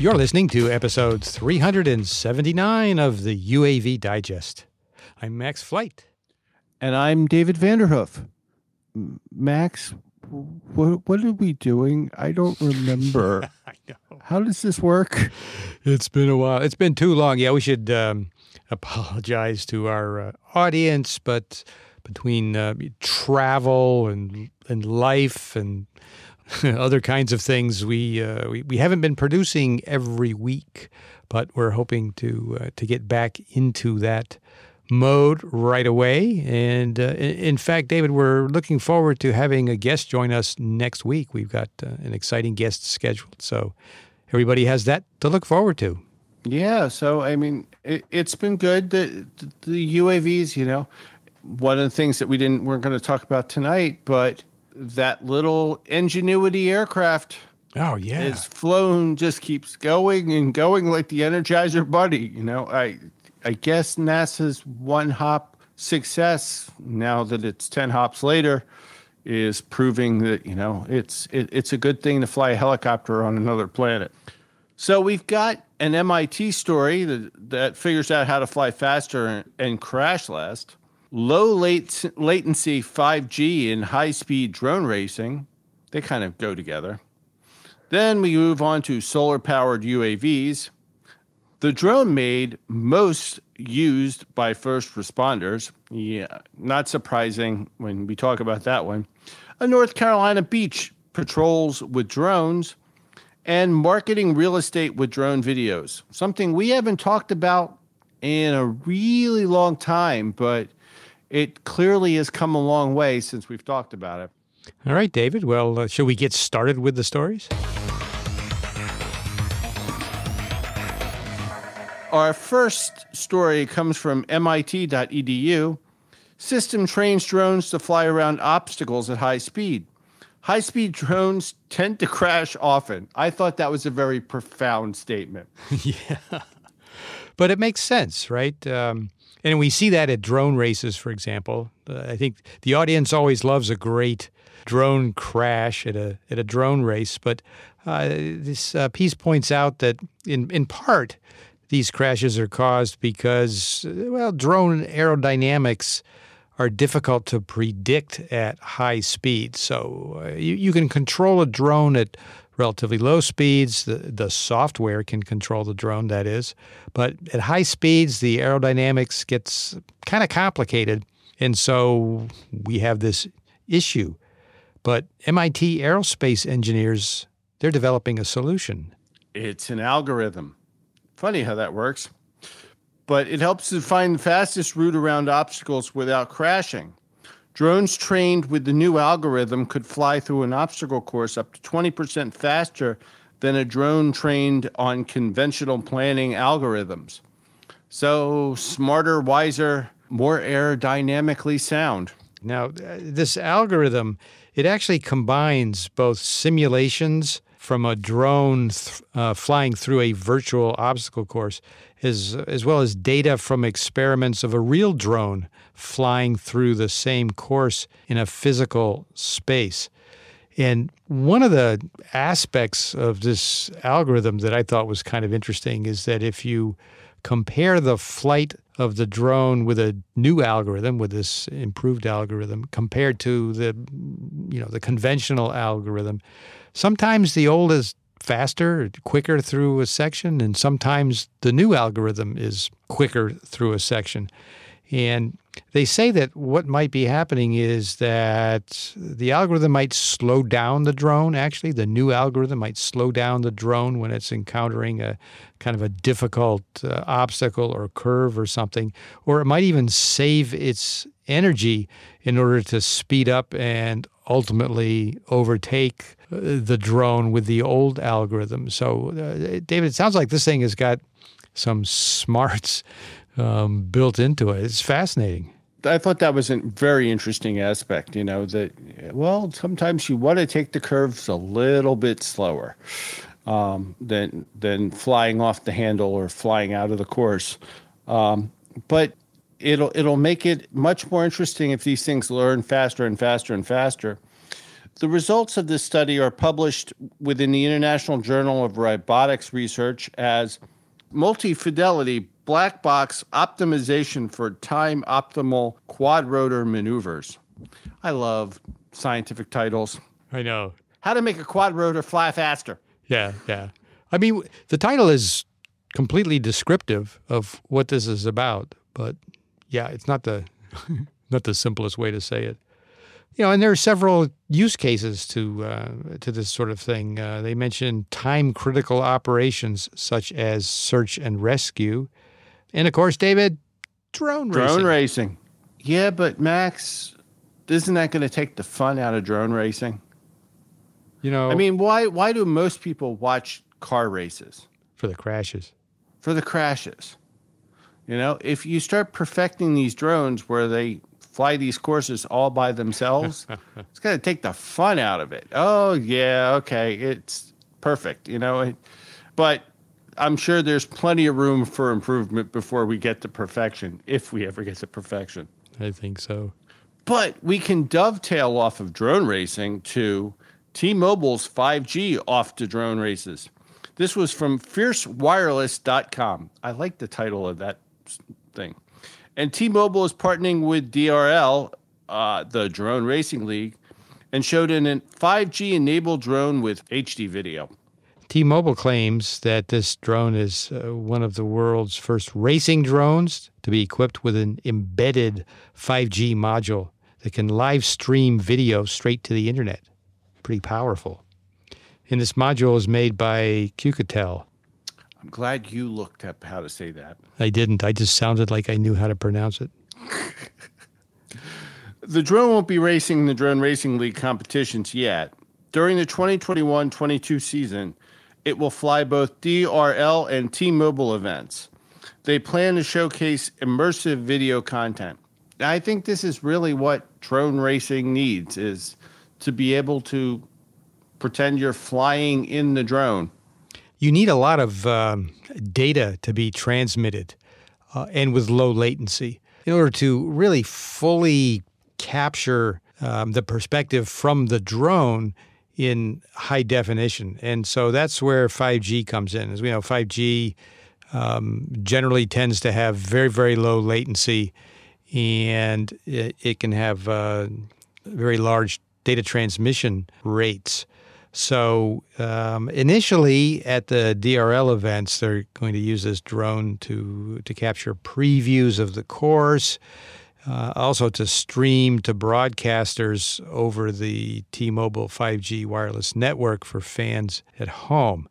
You're listening to episode 379 of the UAV Digest. I'm Max Flight. And I'm David Vanderhoof. Max, what, what are we doing? I don't remember. I know. How does this work? It's been a while. It's been too long. Yeah, we should um, apologize to our uh, audience, but between uh, travel and and life and other kinds of things, we, uh, we we haven't been producing every week, but we're hoping to uh, to get back into that mode right away. And uh, in, fact, David, we're looking forward to having a guest join us next week. We've got uh, an exciting guest scheduled, so everybody has that to look forward to. Yeah, so I mean, it, it's been good. The, the UAVs, you know, one of the things that we didn't weren't going to talk about tonight, but that little Ingenuity aircraft Oh yeah, is flown just keeps going and going like the Energizer Bunny. You know, I I guess NASA's one hop success now that it's ten hops later is proving that you know it's it, it's a good thing to fly a helicopter on another planet. So we've got an MIT story that, that figures out how to fly faster and, and crash less. Low late, latency 5G and high speed drone racing, they kind of go together. Then we move on to solar powered UAVs. The drone made most used by first responders. Yeah, not surprising when we talk about that one. A North Carolina beach patrols with drones and marketing real estate with drone videos. Something we haven't talked about in a really long time, but it clearly has come a long way since we've talked about it. All right, David. Well, uh, shall we get started with the stories? Our first story comes from MIT.edu. System trains drones to fly around obstacles at high speed. High speed drones tend to crash often. I thought that was a very profound statement. yeah. But it makes sense, right? Um, and we see that at drone races, for example. Uh, I think the audience always loves a great drone crash at a at a drone race. But uh, this uh, piece points out that in in part these crashes are caused because well, drone aerodynamics are difficult to predict at high speed. So uh, you, you can control a drone at relatively low speeds. The, the software can control the drone, that is. But at high speeds, the aerodynamics gets kind of complicated. And so we have this issue. But MIT aerospace engineers, they're developing a solution. It's an algorithm. Funny how that works. But it helps to find the fastest route around obstacles without crashing. Drones trained with the new algorithm could fly through an obstacle course up to 20% faster than a drone trained on conventional planning algorithms. So, smarter, wiser, more aerodynamically sound. Now, uh, this algorithm, it actually combines both simulations from a drone th- uh, flying through a virtual obstacle course, as, as well as data from experiments of a real drone flying through the same course in a physical space. And one of the aspects of this algorithm that I thought was kind of interesting is that if you compare the flight of the drone with a new algorithm, with this improved algorithm, compared to the you know the conventional algorithm, sometimes the old is faster, quicker through a section, and sometimes the new algorithm is quicker through a section. And they say that what might be happening is that the algorithm might slow down the drone. Actually, the new algorithm might slow down the drone when it's encountering a kind of a difficult uh, obstacle or curve or something, or it might even save its energy in order to speed up and ultimately overtake uh, the drone with the old algorithm. So, uh, David, it sounds like this thing has got some smarts um, built into it. It's fascinating. I thought that was a very interesting aspect. You know that well, sometimes you want to take the curves a little bit slower um, than than flying off the handle or flying out of the course, um, but it'll it'll make it much more interesting if these things learn faster and faster and faster. The results of this study are published within the International Journal of Robotics Research as multi fidelity black box optimization for time optimal quad rotor maneuvers. I love scientific titles. I know. How to make a quad rotor fly faster. Yeah, yeah. I mean, the title is completely descriptive of what this is about, but yeah, it's not the not the simplest way to say it. You know, and there are several use cases to uh, to this sort of thing. Uh, they mentioned time critical operations such as search and rescue, and of course, David, drone Drone racing. racing. Yeah, but Max, isn't that going to take the fun out of drone racing? You know, I mean, why why do most people watch car races? for the crashes. For the crashes. You know, if you start perfecting these drones where they fly these courses all by themselves, it's going to take the fun out of it. Oh, yeah, okay, it's perfect, you know. It, but I'm sure there's plenty of room for improvement before we get to perfection, if we ever get to perfection. I think so. But we can dovetail off of drone racing to T Mobile's 5G off to drone races. This was from fiercewireless.com. I like the title of that thing. And T Mobile is partnering with DRL, uh, the Drone Racing League, and showed an 5G enabled drone with HD video. T Mobile claims that this drone is uh, one of the world's first racing drones to be equipped with an embedded 5G module that can live stream video straight to the internet. Pretty powerful. And this module is made by Quectel. I'm glad you looked up how to say that. I didn't. I just sounded like I knew how to pronounce it. The drone won't be racing the Drone Racing League competitions yet. During the 2021 22 season, it will fly both DRL and T Mobile events. They plan to showcase immersive video content. I think this is really what drone racing needs is to be able to pretend you're flying in the drone. You need a lot of um, data to be transmitted uh, and with low latency in order to really fully capture um, the perspective from the drone in high definition. And so that's where 5G comes in. As we know, 5G um, generally tends to have very, very low latency and it, it can have uh, very large data transmission rates. So um, initially at the DRL events, they're going to use this drone to to capture previews of the course, uh, also to stream to broadcasters over the T-Mobile 5G wireless network for fans at home.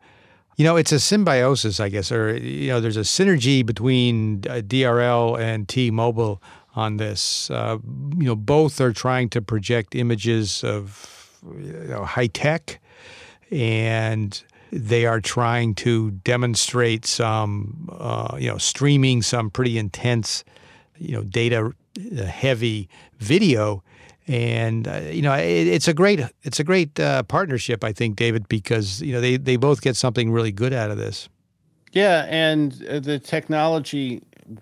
You know, it's a symbiosis, I guess, or you know, there's a synergy between uh, DRL and T-Mobile on this. Uh, you know, both are trying to project images of you know, high tech and they are trying to demonstrate some, uh, you know, streaming some pretty intense, you know, data heavy video. And uh, you know it, it's a great it's a great uh, partnership I think David because you know they, they both get something really good out of this. Yeah, and uh, the technology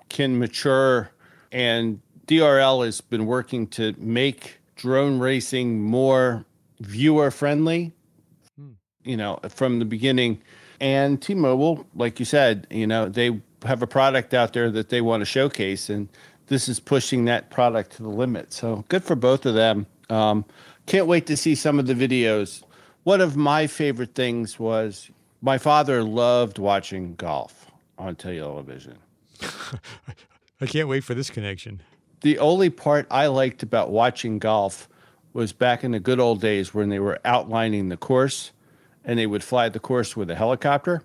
can mature, and DRL has been working to make drone racing more viewer friendly you know, from the beginning. And T-Mobile, like you said, you know, they have a product out there that they want to showcase, and this is pushing that product to the limit. So good for both of them. Um, can't wait to see some of the videos. One of my favorite things was my father loved watching golf on television. I can't wait for this connection. The only part I liked about watching golf was back in the good old days when they were outlining the course and they would fly the course with a helicopter.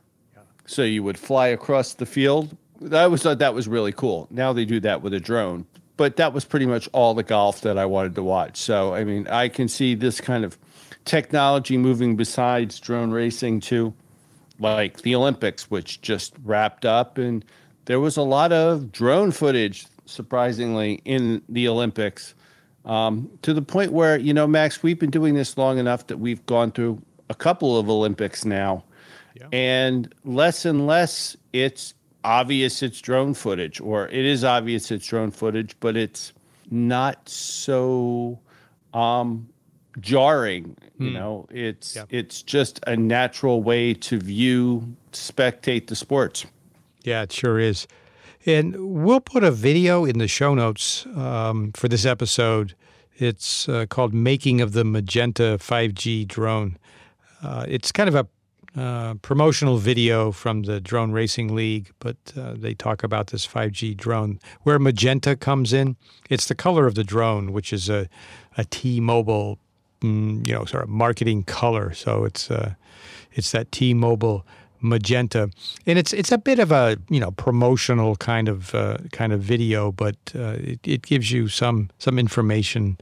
So you would fly across the field. I always thought that was really cool. Now they do that with a drone. But that was pretty much all the golf that I wanted to watch. So, I mean, I can see this kind of technology moving besides drone racing to like the Olympics, which just wrapped up. And there was a lot of drone footage, surprisingly, in the Olympics. Um, to the point where, you know, Max, we've been doing this long enough that we've gone through a couple of Olympics now, yeah. and less and less it's obvious it's drone footage, or it is obvious it's drone footage, but it's not so um, jarring. You know, it's Yeah. it's just a natural way to view, spectate the sports. Yeah, it sure is. And we'll put a video in the show notes um, for this episode. It's uh, called Making of the Magenta 5G Drone. Uh, it's kind of a uh, promotional video from the Drone Racing League, but uh, they talk about this 5G drone. Where magenta comes in, it's the color of the drone, which is a, a T-Mobile, mm, you know, sort of marketing color. So it's uh, it's that T-Mobile magenta, and it's it's a bit of a you know promotional kind of uh, kind of video, but uh, it, it gives you some some information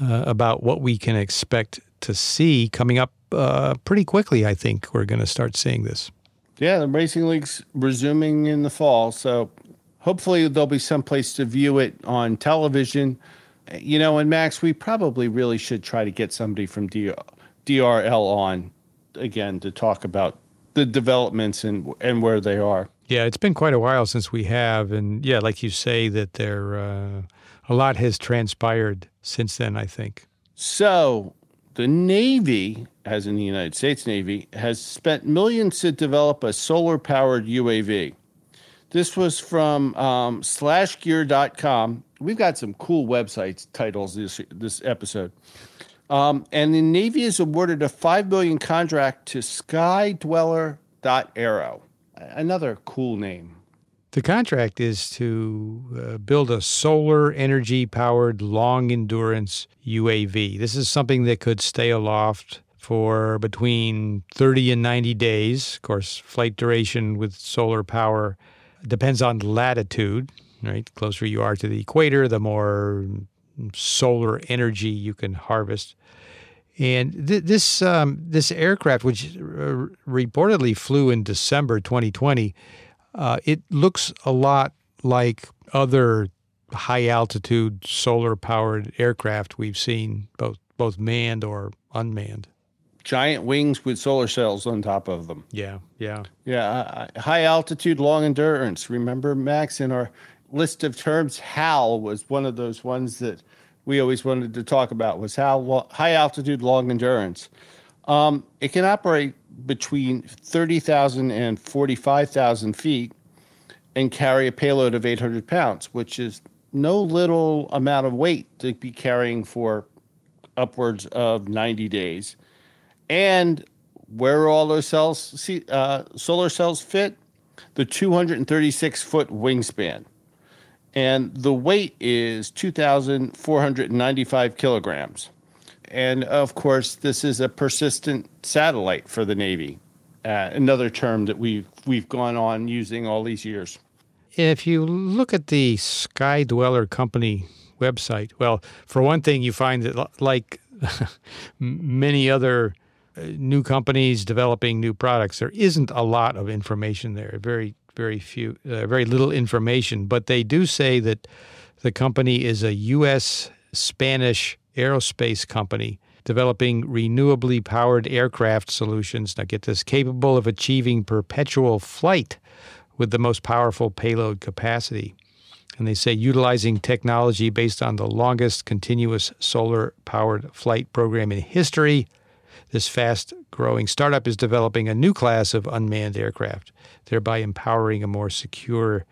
uh, about what we can expect to see coming up uh, pretty quickly. I think we're going to start seeing this. Yeah, the racing league's resuming in the fall, so hopefully there'll be some place to view it on television. You know, and Max, we probably really should try to get somebody from DRL on again to talk about the developments and and where they are. Yeah, it's been quite a while since we have, and yeah, like you say, that there uh, a lot has transpired since then. I think. So the Navy, as in the United States Navy, has spent millions to develop a solar powered UAV. This was from um, slashgear.com. We've got some cool websites titles this this episode. Um, and the Navy has awarded a five million contract to Skydweller.aero. Another cool name. The contract is to uh, build a solar energy powered long endurance UAV. This is something that could stay aloft for between 30 and 90 days. Of course, flight duration with solar power depends on latitude, right? The Closer you are to the equator, the more solar energy you can harvest. And th- this um, this aircraft, which uh, reportedly flew in December 2020, uh, it looks a lot like other high altitude solar powered aircraft we've seen, both both manned or unmanned. Giant wings with solar cells on top of them. Yeah, yeah, Yeah, uh, high altitude, long endurance. Remember, Max, in our list of terms, HAL was one of those ones that we always wanted to talk about. Was HAL high altitude, long endurance? Um, it can operate between thirty thousand and forty-five thousand feet, and carry a payload of eight hundred pounds, which is no little amount of weight to be carrying for upwards of ninety days. And where are all those cells, uh, solar cells fit? The 236 foot wingspan. And the weight is 2,495 kilograms. And of course, this is a persistent satellite for the Navy, uh, another term that we've, we've gone on using all these years. If you look at the Skydweller Company website, well, for one thing, you find that like many other uh, new companies developing new products, there isn't a lot of information there. Very, very few, uh, very little information. But they do say that the company is a U.S. Spanish aerospace company developing renewably powered aircraft solutions. Now, get this capable of achieving perpetual flight with the most powerful payload capacity. And they say utilizing technology based on the longest continuous solar powered flight program in history, this fast growing startup is developing a new class of unmanned aircraft, thereby empowering a more secure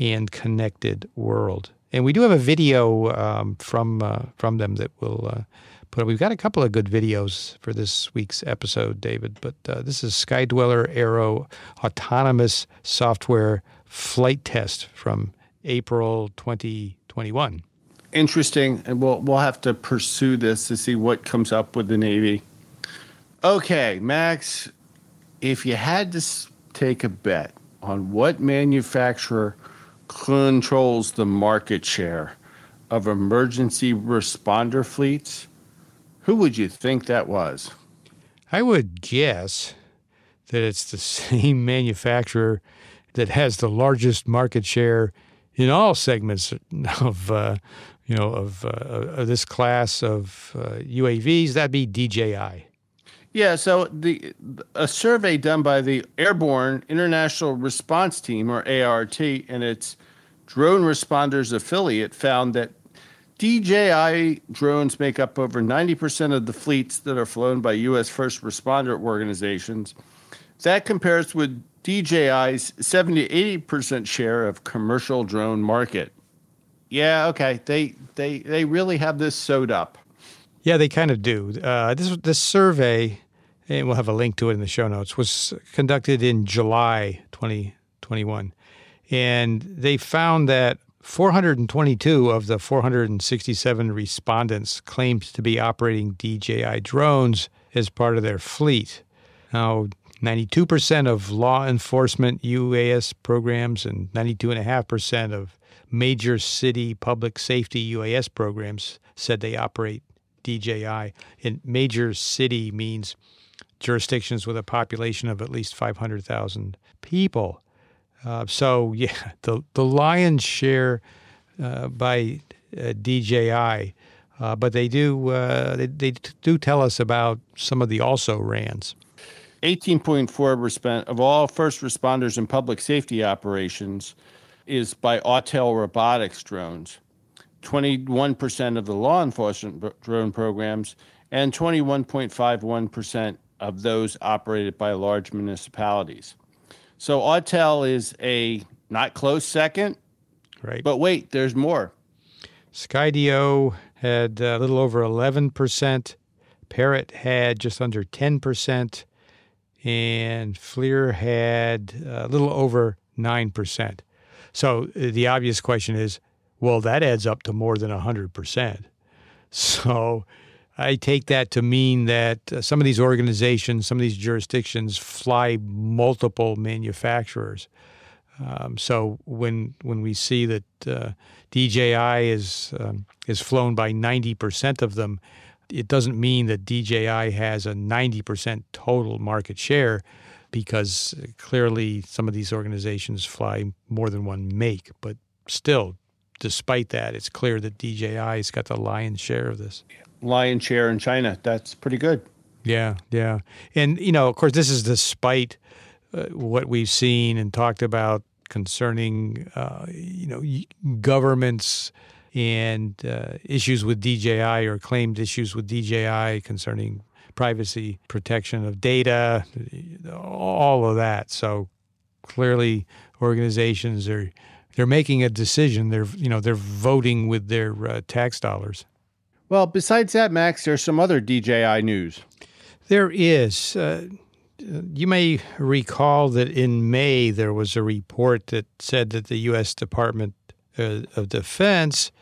and connected world. And we do have a video um, from uh, from them that we'll uh, put. We've got a couple of good videos for this week's episode, David. But uh, this is Skydweller Aero autonomous software flight test from April 2021. Interesting, and we'll we'll have to pursue this to see what comes up with the Navy. Okay, Max, if you had to take a bet on what manufacturer controls the market share of emergency responder fleets, who would you think that was? I would guess that it's the same manufacturer that has the largest market share in all segments of, uh, you know, of, uh, of this class of uh, UAVs. That'd be DJI. Yeah, so the a survey done by the Airborne International Response Team or ART and its drone responders affiliate found that DJI drones make up over 90% of the fleets that are flown by U.S. first responder organizations. That compares with DJI's 70 80% share of commercial drone market. Yeah, okay. They they they really have this sewed up. Yeah, they kind of do. Uh, this this survey, and we'll have a link to it in the show notes, was conducted in July 2021, and they found that 422 of the 467 respondents claimed to be operating DJI drones as part of their fleet. Now, 92% of law enforcement UAS programs and 92.5% of major city public safety UAS programs said they operate DJI. in major city means jurisdictions with a population of at least 500,000 people. Uh, so, yeah, the, the lion's share uh, by uh, DJI. Uh, but they do uh, they, they do tell us about some of the also rans. 18.4% of all first responders in public safety operations is by Autel Robotics drones, 21% of the law enforcement drone programs, and 21.51% of those operated by large municipalities. So Autel is a not close second. Right. But wait, there's more. Skydio had a little over 11%. Parrot had just under 10%. And FLIR had a little over 9%. So uh, the obvious question is well, that adds up to more than 100%. So I take that to mean that uh, some of these organizations, some of these jurisdictions fly multiple manufacturers. Um, so when when we see that uh, DJI is um, is flown by 90% of them, it doesn't mean that DJI has a 90% total market share because clearly some of these organizations fly more than one make. But still, despite that, it's clear that DJI has got the lion's share of this lion share in China. That's pretty good. Yeah, yeah. And, you know, of course, this is despite uh, what we've seen and talked about concerning, uh, you know, governments and uh, issues with DJI or claimed issues with DJI concerning privacy protection of data, all of that. So clearly, organizations are they're making a decision. They're you know they're voting with their uh, tax dollars. Well, besides that, Max, there's some other DJI news. There is. Uh, you may recall that in May there was a report that said that the U.S. Department uh, of Defense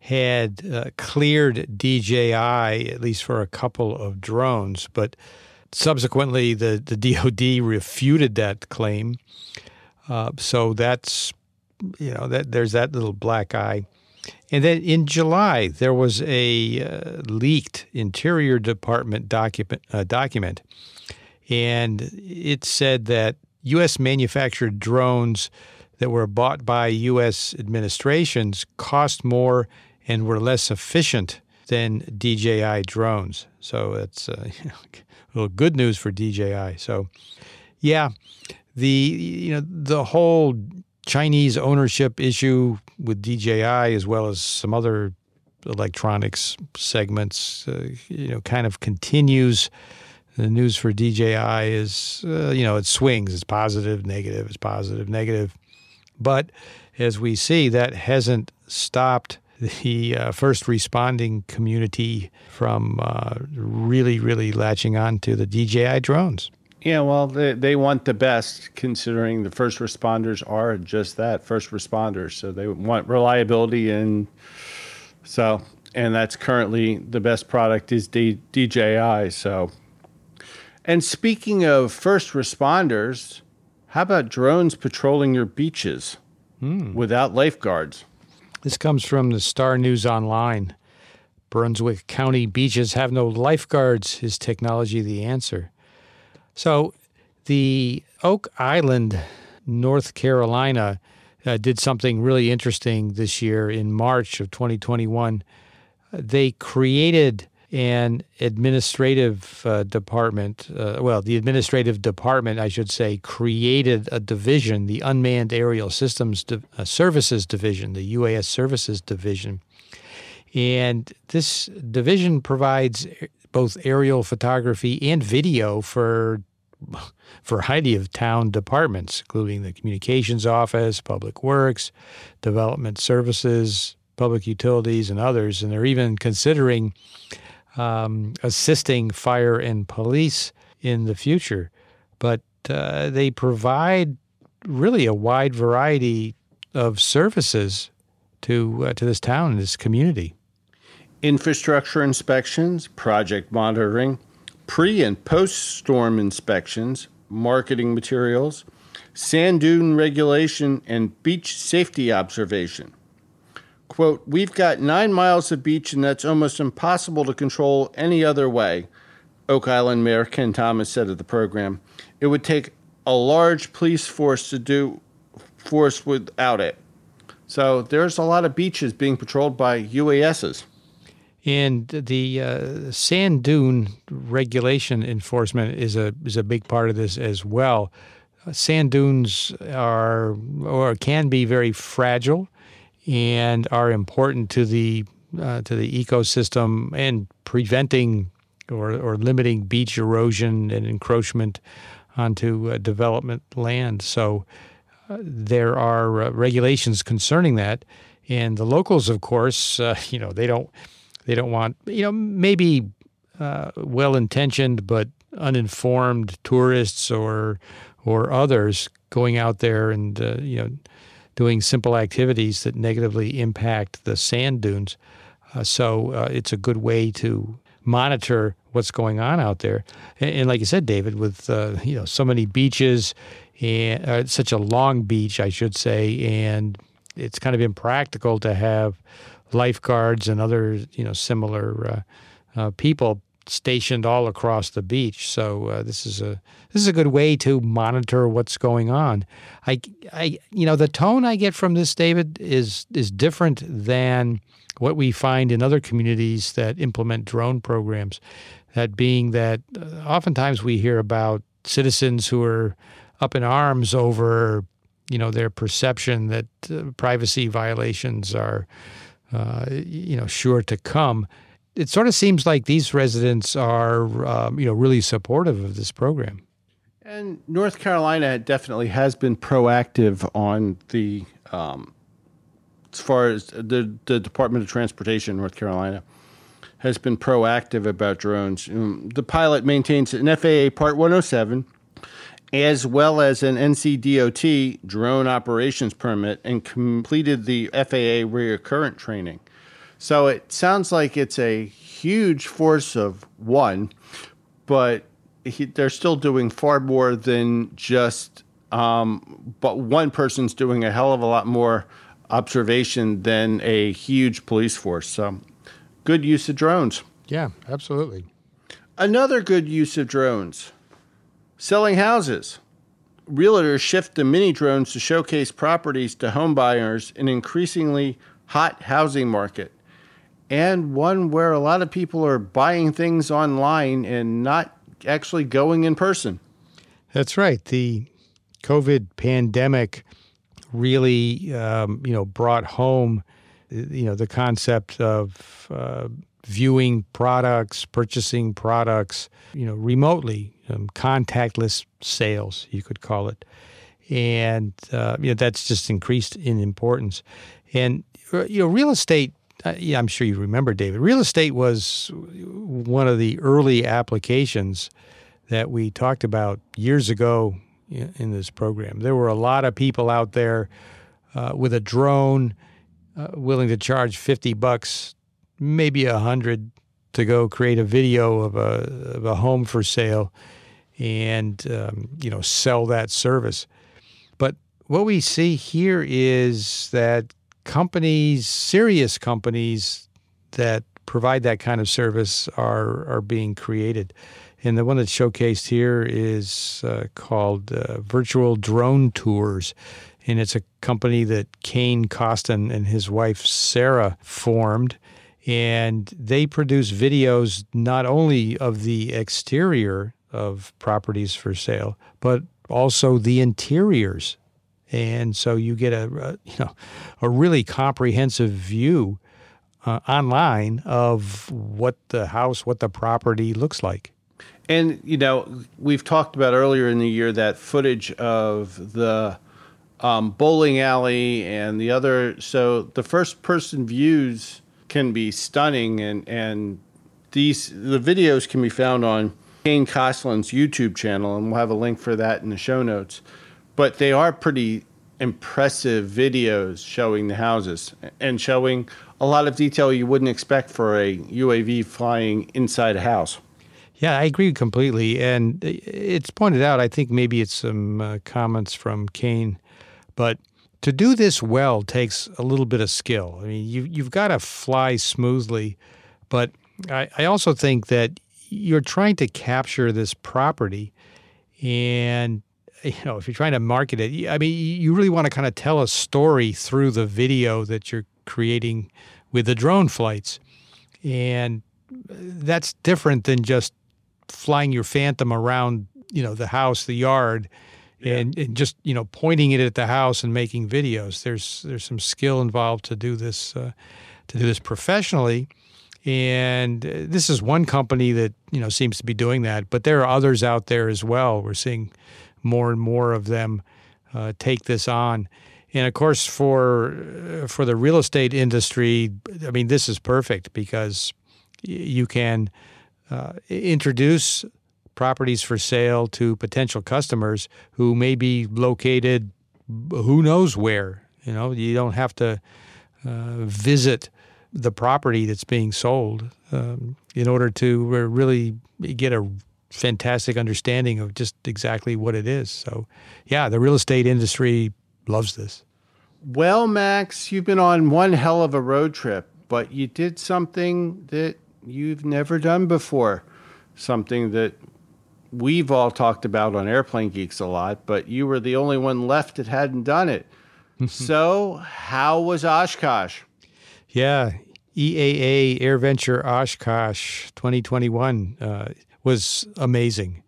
had uh, cleared DJI, at least for a couple of drones, but subsequently the, the DoD refuted that claim. Uh, so that's, you know, that there's that little black eye. And then in July, there was a uh, leaked Interior Department document, uh, document, and it said that U.S. manufactured drones that were bought by U.S. administrations cost more and were less efficient than DJI drones. So that's uh, a little good news for DJI. So, yeah, the you know the whole Chinese ownership issue with DJI, as well as some other electronics segments, uh, you know, kind of continues. The news for DJI is, uh, you know, it swings. It's positive, negative. It's positive, negative. But as we see, that hasn't stopped the uh, first responding community from uh, really, really latching on to the DJI drones. Yeah, well, they, they want the best considering the first responders are just that first responders. So they want reliability and so, and that's currently the best product is D, DJI. So, and speaking of first responders, how about drones patrolling your beaches hmm. without lifeguards? This comes from the Star News Online. Brunswick County beaches have no lifeguards. Is technology the answer? So the Oak Island, North Carolina, uh, did something really interesting this year in March of 2021. They created an administrative uh, department, uh, well, the administrative department, I should say, created a division, the Unmanned Aerial Systems Di- uh, Services Division, the UAS Services Division. And this division provides both aerial photography and video for a variety of town departments, including the communications office, public works, development services, public utilities, and others. And they're even considering um, assisting fire and police in the future. But uh, they provide really a wide variety of services to uh, to this town this community. Infrastructure inspections, project monitoring, pre and post storm inspections, marketing materials, sand dune regulation, and beach safety observation. Quote, We've got nine miles of beach, and that's almost impossible to control any other way, Oak Island Mayor Ken Thomas said of the program. It would take a large police force to do force without it. So there's a lot of beaches being patrolled by UASs. And the uh, sand dune regulation enforcement is a is a big part of this as well. Uh, sand dunes are or can be very fragile and are important to the uh, to the ecosystem and preventing or or limiting beach erosion and encroachment onto uh, development land. So uh, there are uh, regulations concerning that, and the locals, of course, you know they don't they don't want, you know, maybe uh, well intentioned but uninformed tourists or or others going out there and uh, you know doing simple activities that negatively impact the sand dunes. Uh, so uh, it's a good way to monitor what's going on out there. And, and like you said, David, with uh, you know so many beaches and uh, such a long beach, I should say, and it's kind of impractical to have lifeguards and other you know similar uh, uh, people stationed all across the beach. So uh, this is a this is a good way to monitor what's going on. I, I you know the tone I get from this David is is different than what we find in other communities that implement drone programs. That being that uh, oftentimes we hear about citizens who are up in arms over you know their perception that uh, privacy violations are uh, you know, sure to come. It sort of seems like these residents are, um, you know, really supportive of this program. And North Carolina definitely has been proactive on the, um, as far as the, the Department of Transportation, North Carolina, has been proactive about drones. Um, the pilot maintains an FAA Part 107 as well as an NCDOT drone operations permit and completed the FAA recurrent training. So it sounds like it's a huge force of one, but he, they're still doing far more than just. Um, but one person's doing a hell of a lot more observation than a huge police force. So, good use of drones. Yeah, absolutely. Another good use of drones Selling houses. Realtors shift to mini drones to showcase properties to home buyers in an increasingly hot housing market and one where a lot of people are buying things online and not actually going in person. That's right. The COVID pandemic really, um, you know, brought home, you know, the concept of uh, viewing products, purchasing products, you know, remotely um, contactless sales, you could call it. And uh, you know that's just increased in importance. And uh, you know, real estate. Uh, yeah, I'm sure you remember, David. Real estate was one of the early applications that we talked about years ago in this program. There were a lot of people out there uh, with a drone, uh, willing to charge fifty bucks, maybe a hundred, to go create a video of a of a home for sale and um, you know sell that service. But what we see here is that companies, serious companies that provide that kind of service are are being created. And the one that's showcased here is uh, called uh, Virtual Drone Tours. And it's a company that Kane Costin and his wife Sarah formed. And they produce videos not only of the exterior of properties for sale, but also the interiors. And so you get a, a you know a really comprehensive view uh, online of what the house, what the property looks like. And you know, we've talked about earlier in the year that footage of the um, bowling alley and the other. So the first person views can be stunning, and and these the videos can be found on Kane Koslin's YouTube channel, and we'll have a link for that in the show notes. But they are pretty impressive videos showing the houses and showing a lot of detail you wouldn't expect for a UAV flying inside a house. Yeah, I agree completely. And it's pointed out, I think maybe it's some uh, comments from Kane, but to do this well takes a little bit of skill. I mean, you, you've got to fly smoothly, but I, I also think that you're trying to capture this property and you know if you're trying to market it i mean you really want to kind of tell a story through the video that you're creating with the drone flights. And that's different than just flying your phantom around you know the house the yard yeah. and, and just you know pointing it at the house and making videos. There's there's some skill involved to do this uh, to do this professionally and this is one company that you know seems to be doing that, but there are others out there as well. We're seeing more and more of them uh, take this on, and of course for uh, for the real estate industry, I mean this is perfect because you can uh, introduce properties for sale to potential customers who may be located who knows where. You know, you don't have to uh, visit the property that's being sold um, in order to really get a fantastic understanding of just exactly what it is. So, yeah, the real estate industry loves this. Well, Max, you've been on one hell of a road trip, but you did something that you've never done before, something that we've all talked about on Airplane Geeks a lot, but you were the only one left that hadn't done it. so, how was Oshkosh? Yeah, EAA AirVenture Oshkosh 2021 uh, was amazing.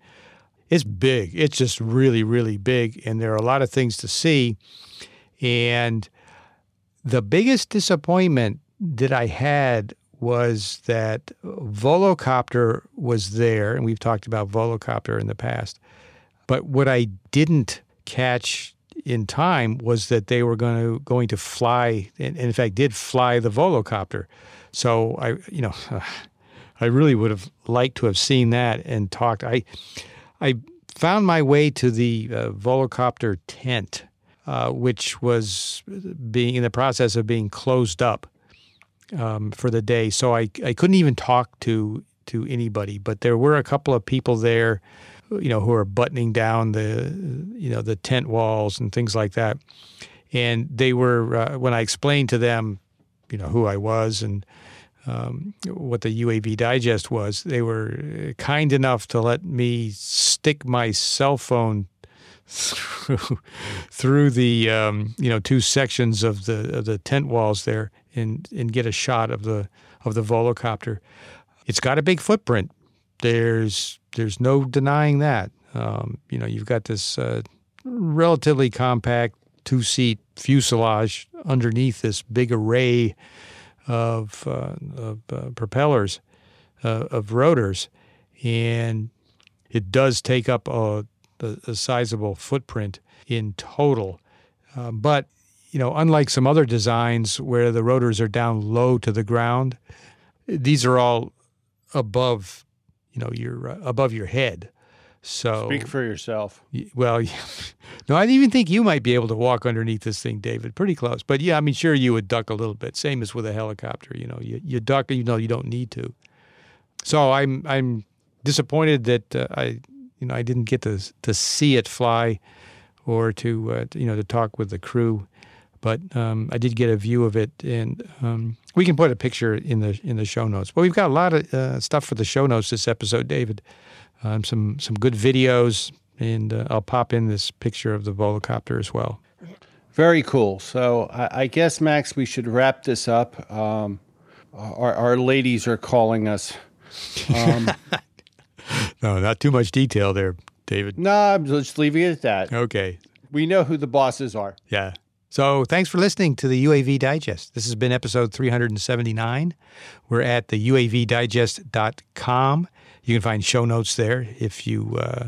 It's big. It's just really, really big, and there are a lot of things to see. And the biggest disappointment that I had was that Volocopter was there, and we've talked about Volocopter in the past. But what I didn't catch in time was that they were going to going to fly, and in fact did fly the Volocopter. So I, you know, I really would have liked to have seen that and talked. I, I found my way to the uh, Volocopter tent, uh, which was being in the process of being closed up um, for the day. So I, I couldn't even talk to to anybody. But there were a couple of people there you know, who are buttoning down the, you know, the tent walls and things like that. And they were, uh, when I explained to them, you know, who I was and um, what the UAV Digest was, they were kind enough to let me stick my cell phone through, through the, um, you know, two sections of the of the tent walls there and and get a shot of the of the volocopter. It's got a big footprint. There's there's no denying that. Um, you know, you've got this uh, relatively compact two seat fuselage underneath this big array of, uh, of uh, propellers, uh, of rotors, and it does take up a, a, a sizable footprint in total. Um, but you know, unlike some other designs where the rotors are down low to the ground, these are all above you know you're uh, above your head. So speak for yourself. Well, no, I even think you might be able to walk underneath this thing, David. Pretty close, but yeah, I mean, sure, you would duck a little bit. Same as with a helicopter. You know, you you duck, you know, you don't need to. So I'm I'm disappointed that uh, I you know I didn't get to to see it fly, or to, uh, to you know to talk with the crew but um, I did get a view of it, and um, we can put a picture in the in the show notes. But we've got a lot of uh, stuff for the show notes this episode, David. Um, some some good videos, and uh, I'll pop in this picture of the volocopter as well. Very cool. So I, I guess Max, we should wrap this up. Um, our, our ladies are calling us. Um, no, not too much detail there, David. No, I'm just leaving it at that. Okay. We know who the bosses are. Yeah. So thanks for listening to the UAV Digest. This has been episode 379. We're at the UAVdigest.com. You can find show notes there if you uh,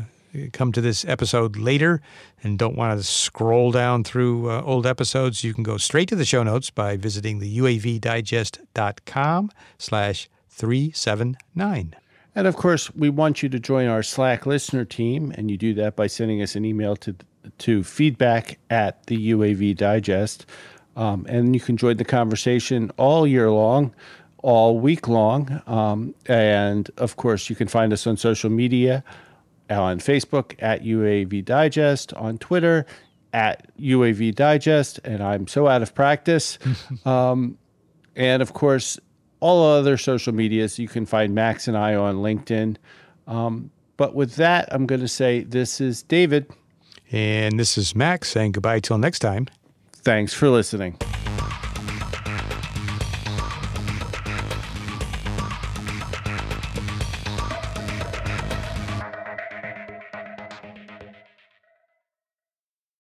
come to this episode later and don't want to scroll down through uh, old episodes. You can go straight to the show notes by visiting the UAVdigest.com slash 379. And of course, we want you to join our Slack listener team, and you do that by sending us an email to to feedback at the UAV Digest. Um, and you can join the conversation all year long, all week long. Um, and of course, you can find us on social media on Facebook at UAV Digest, on Twitter at UAV Digest. And I'm so out of practice. um, and of course, all other social medias. You can find Max and I on LinkedIn. Um, but with that, I'm going to say this is David. And this is Max saying goodbye till next time. Thanks for listening.